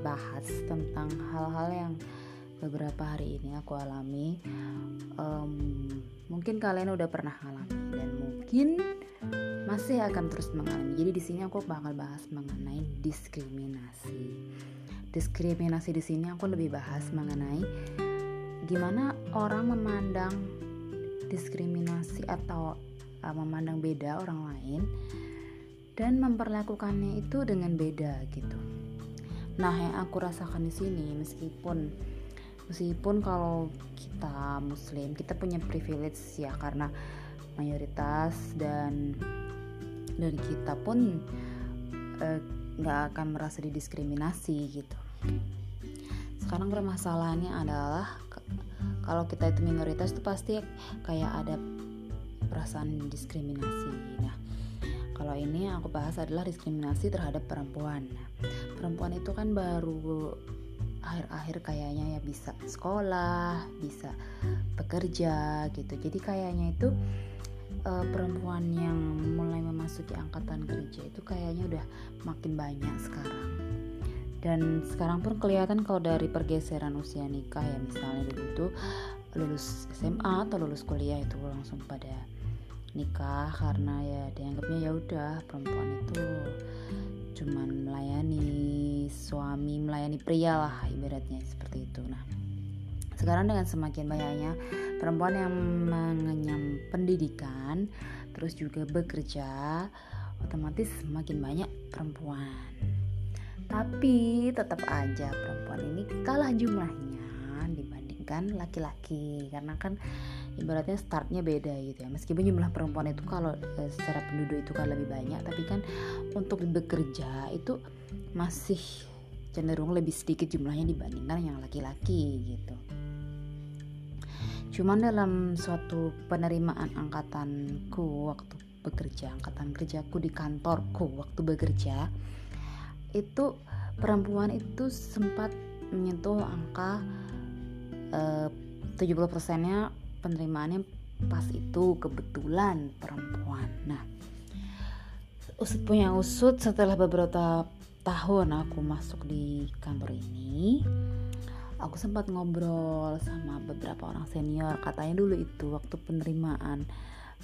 bahas tentang hal-hal yang beberapa hari ini aku alami. Um, mungkin kalian udah pernah alami dan mungkin masih akan terus mengalami. Jadi di sini aku bakal bahas mengenai diskriminasi. Diskriminasi di sini aku lebih bahas mengenai gimana orang memandang diskriminasi atau uh, memandang beda orang lain dan memperlakukannya itu dengan beda gitu. Nah, yang aku rasakan di sini meskipun meskipun kalau kita muslim, kita punya privilege ya karena mayoritas dan dan kita pun eh, nggak uh, akan merasa didiskriminasi gitu. Sekarang permasalahannya adalah kalau kita itu minoritas itu pasti kayak ada perasaan diskriminasi. Nah, kalau ini yang aku bahas adalah diskriminasi terhadap perempuan. Perempuan itu kan baru akhir-akhir kayaknya ya bisa sekolah, bisa bekerja gitu. Jadi kayaknya itu uh, perempuan yang mulai memasuki angkatan kerja itu kayaknya udah makin banyak sekarang. Dan sekarang pun kelihatan kalau dari pergeseran usia nikah ya misalnya dulu tuh lulus SMA atau lulus kuliah itu langsung pada nikah karena ya dianggapnya ya udah perempuan itu cuman melayani suami melayani pria lah ibaratnya seperti itu. Nah sekarang dengan semakin banyaknya perempuan yang mengenyam pendidikan terus juga bekerja otomatis semakin banyak perempuan. Tapi tetap aja perempuan ini kalah jumlahnya dibandingkan laki-laki karena kan ibaratnya startnya beda gitu ya. Meskipun jumlah perempuan itu kalau e, secara penduduk itu kan lebih banyak tapi kan untuk bekerja itu masih cenderung lebih sedikit jumlahnya dibandingkan yang laki-laki gitu. Cuman dalam suatu penerimaan angkatanku waktu bekerja angkatan kerjaku di kantorku waktu bekerja itu perempuan itu sempat menyentuh angka e, 70 nya penerimaannya pas itu kebetulan perempuan. Nah usut punya usut setelah beberapa tahun aku masuk di kantor ini aku sempat ngobrol sama beberapa orang senior. Katanya dulu itu waktu penerimaan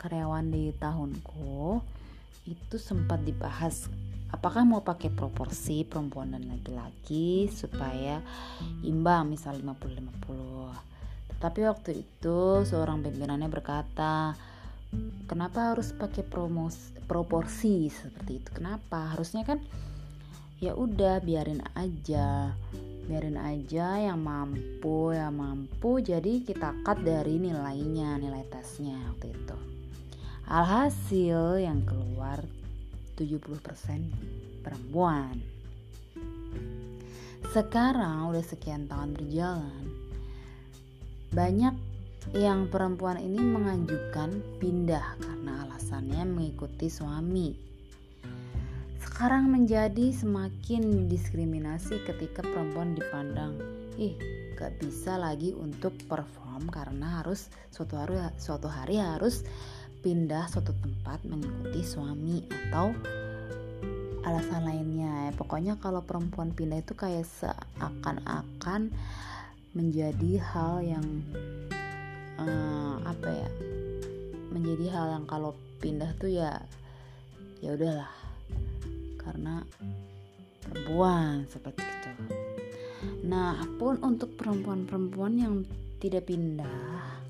karyawan di tahunku itu sempat dibahas apakah mau pakai proporsi perempuan dan laki-laki supaya imbang misal 50-50 tapi waktu itu seorang pimpinannya berkata, "Kenapa harus pakai promos proporsi seperti itu? Kenapa? Harusnya kan ya udah biarin aja." biarin aja yang mampu yang mampu jadi kita cut dari nilainya nilai tesnya waktu itu alhasil yang keluar 70% perempuan sekarang udah sekian tahun berjalan banyak yang perempuan ini mengajukan pindah karena alasannya mengikuti suami. Sekarang menjadi semakin diskriminasi ketika perempuan dipandang, ih gak bisa lagi untuk perform karena harus suatu hari suatu hari harus pindah suatu tempat mengikuti suami atau alasan lainnya ya pokoknya kalau perempuan pindah itu kayak seakan-akan menjadi hal yang uh, apa ya menjadi hal yang kalau pindah tuh ya ya udahlah. Karena perempuan seperti itu. Nah pun untuk perempuan-perempuan yang tidak pindah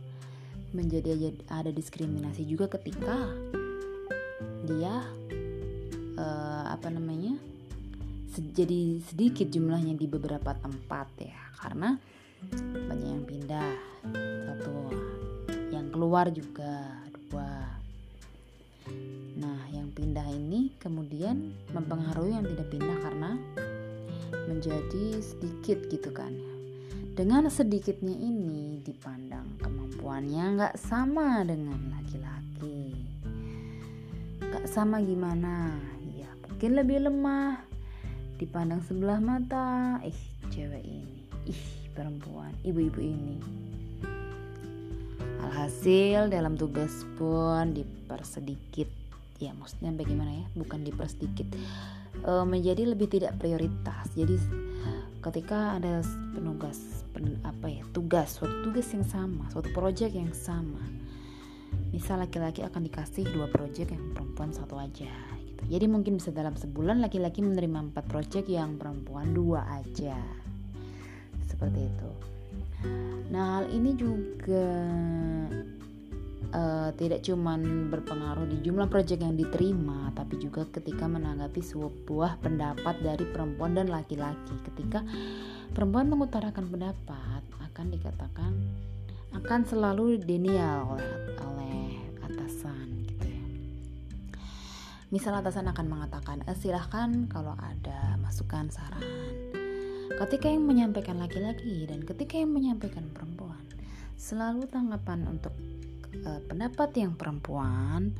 menjadi ada diskriminasi juga ketika dia uh, apa namanya jadi sedikit jumlahnya di beberapa tempat ya. Karena banyak yang pindah. Satu yang keluar juga. Dua. Nah yang pindah ini kemudian mempengaruhi yang tidak pindah karena menjadi sedikit gitu kan. Dengan sedikitnya ini dipandang kemampuannya nggak sama dengan laki-laki. Nggak sama gimana? Ya mungkin lebih lemah dipandang sebelah mata. Ih cewek ini. Ih perempuan, ibu-ibu ini. Alhasil dalam tugas pun dipersedikit, ya maksudnya bagaimana ya, bukan dipersedikit, e, menjadi lebih tidak prioritas. Jadi ketika ada penugas pen, apa ya tugas suatu tugas yang sama suatu proyek yang sama misal laki-laki akan dikasih dua proyek yang perempuan satu aja gitu. jadi mungkin bisa dalam sebulan laki-laki menerima empat proyek yang perempuan dua aja seperti itu nah hal ini juga uh, tidak cuman berpengaruh di jumlah proyek yang diterima, tapi juga ketika menanggapi sebuah pendapat dari perempuan dan laki-laki. Ketika perempuan mengutarakan pendapat, akan dikatakan akan selalu denial oleh, oleh atasan gitu ya. Misal atasan akan mengatakan, eh, silahkan kalau ada masukan saran. Ketika yang menyampaikan laki-laki dan ketika yang menyampaikan perempuan, selalu tanggapan untuk uh, pendapat yang perempuan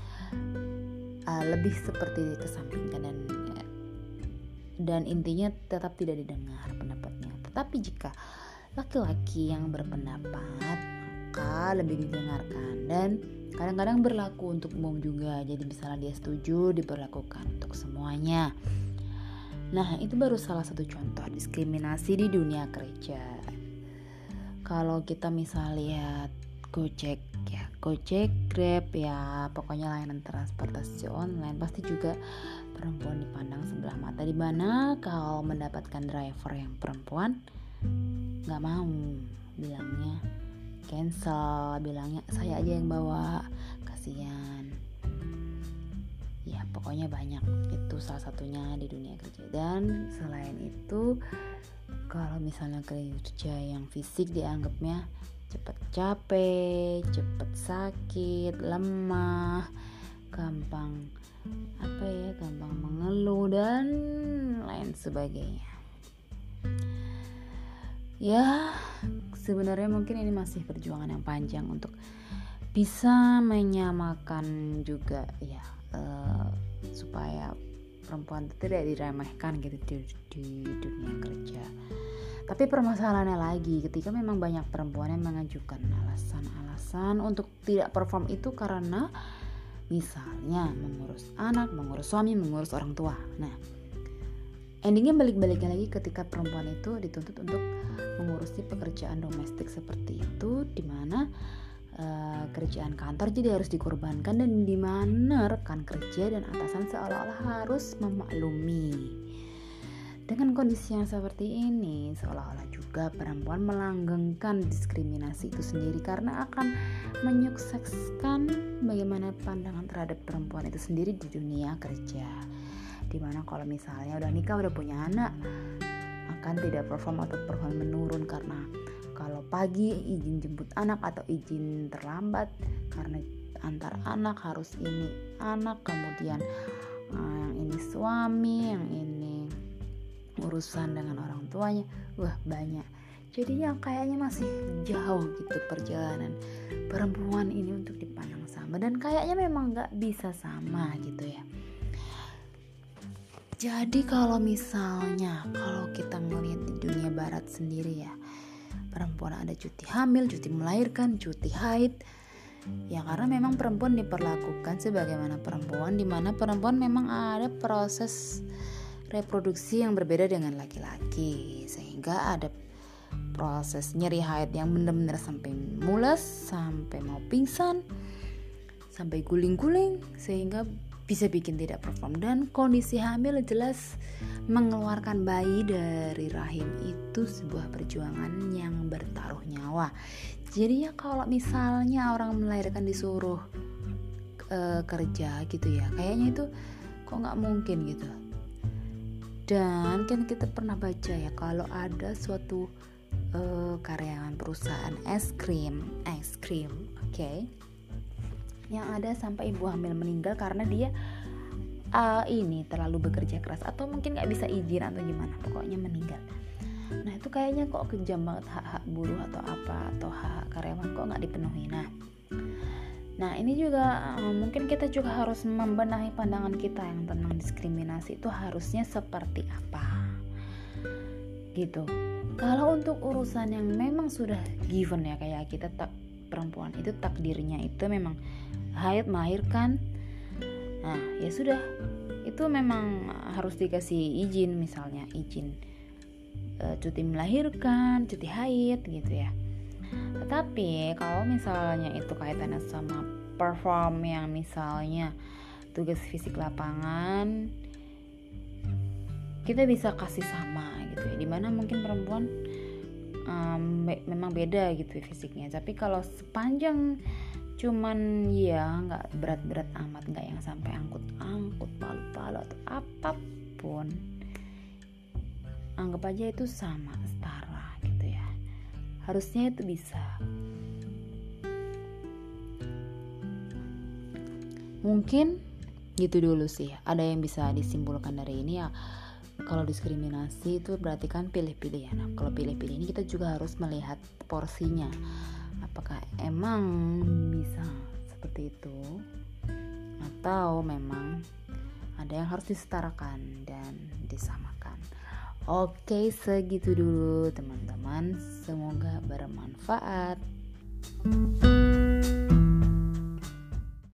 uh, lebih seperti kesampingkan dan dan intinya tetap tidak didengar pendapatnya. Tetapi jika laki-laki yang berpendapat maka lebih didengarkan dan kadang-kadang berlaku untuk umum juga. Jadi misalnya dia setuju diberlakukan untuk semuanya. Nah, itu baru salah satu contoh diskriminasi di dunia kerja. Kalau kita misalnya lihat Gojek ya Gojek Grab ya pokoknya layanan transportasi online pasti juga perempuan dipandang sebelah mata di mana kalau mendapatkan driver yang perempuan nggak mau bilangnya cancel bilangnya saya aja yang bawa kasihan pokoknya banyak. Itu salah satunya di dunia kerja. Dan selain itu kalau misalnya kerja yang fisik dianggapnya cepat capek, cepat sakit, lemah, gampang apa ya, gampang mengeluh dan lain sebagainya. Ya, sebenarnya mungkin ini masih perjuangan yang panjang untuk bisa menyamakan juga ya uh, supaya perempuan tidak diremehkan gitu di, di dunia kerja. Tapi permasalahannya lagi ketika memang banyak perempuan yang mengajukan alasan-alasan untuk tidak perform itu karena misalnya mengurus anak, mengurus suami, mengurus orang tua. Nah, endingnya balik-baliknya lagi ketika perempuan itu dituntut untuk mengurusi pekerjaan domestik seperti itu, di mana uh, kerjaan kantor jadi harus dikorbankan dan di mana rekan kerja dan atasan seolah-olah harus memaklumi dengan kondisi yang seperti ini, seolah-olah juga perempuan melanggengkan diskriminasi itu sendiri karena akan menyukseskan bagaimana pandangan terhadap perempuan itu sendiri di dunia kerja. Di mana kalau misalnya udah nikah, udah punya anak, akan tidak perform atau perform menurun karena kalau pagi izin jemput anak atau izin terlambat karena antar anak harus ini anak kemudian uh, yang ini suami yang ini urusan dengan orang tuanya wah banyak. Jadinya kayaknya masih jauh gitu perjalanan perempuan ini untuk dipandang sama dan kayaknya memang nggak bisa sama gitu ya. Jadi kalau misalnya kalau kita ngelihat di dunia barat sendiri ya perempuan ada cuti hamil, cuti melahirkan, cuti haid. Ya karena memang perempuan diperlakukan sebagaimana perempuan di mana perempuan memang ada proses reproduksi yang berbeda dengan laki-laki. Sehingga ada proses nyeri haid yang benar-benar sampai mules sampai mau pingsan sampai guling-guling sehingga bisa bikin tidak perform. Dan kondisi hamil jelas mengeluarkan bayi dari rahim itu sebuah perjuangan yang bertaruh nyawa. Jadi ya kalau misalnya orang melahirkan disuruh uh, kerja gitu ya kayaknya itu kok nggak mungkin gitu. Dan kan kita pernah baca ya kalau ada suatu uh, karyawan perusahaan es krim es krim oke okay, yang ada sampai ibu hamil meninggal karena dia uh, ini terlalu bekerja keras atau mungkin nggak bisa izin atau gimana pokoknya meninggal nah itu kayaknya kok kejam banget hak hak buruh atau apa atau hak karyawan kok nggak dipenuhi nah Nah, ini juga um, mungkin kita juga harus membenahi pandangan kita yang tentang diskriminasi itu harusnya seperti apa. Gitu. Kalau untuk urusan yang memang sudah given ya kayak kita tak perempuan itu takdirnya itu memang haid melahirkan. Nah, ya sudah. Itu memang harus dikasih izin misalnya, izin uh, cuti melahirkan cuti haid gitu ya tetapi kalau misalnya itu kaitannya sama perform yang misalnya tugas fisik lapangan kita bisa kasih sama gitu ya di mana mungkin perempuan um, be memang beda gitu ya fisiknya. Tapi kalau sepanjang cuman ya nggak berat-berat amat nggak yang sampai angkut-angkut palu-palu atau apa pun anggap aja itu sama setara gitu ya. Harusnya itu bisa. Mungkin gitu dulu sih. Ada yang bisa disimpulkan dari ini ya kalau diskriminasi itu berarti kan pilih-pilih ya. Nah kalau pilih-pilih ini kita juga harus melihat porsinya. Apakah emang bisa seperti itu atau memang ada yang harus disetarakan dan disamakan. Oke segitu dulu teman-teman. Semoga bermanfaat. thank you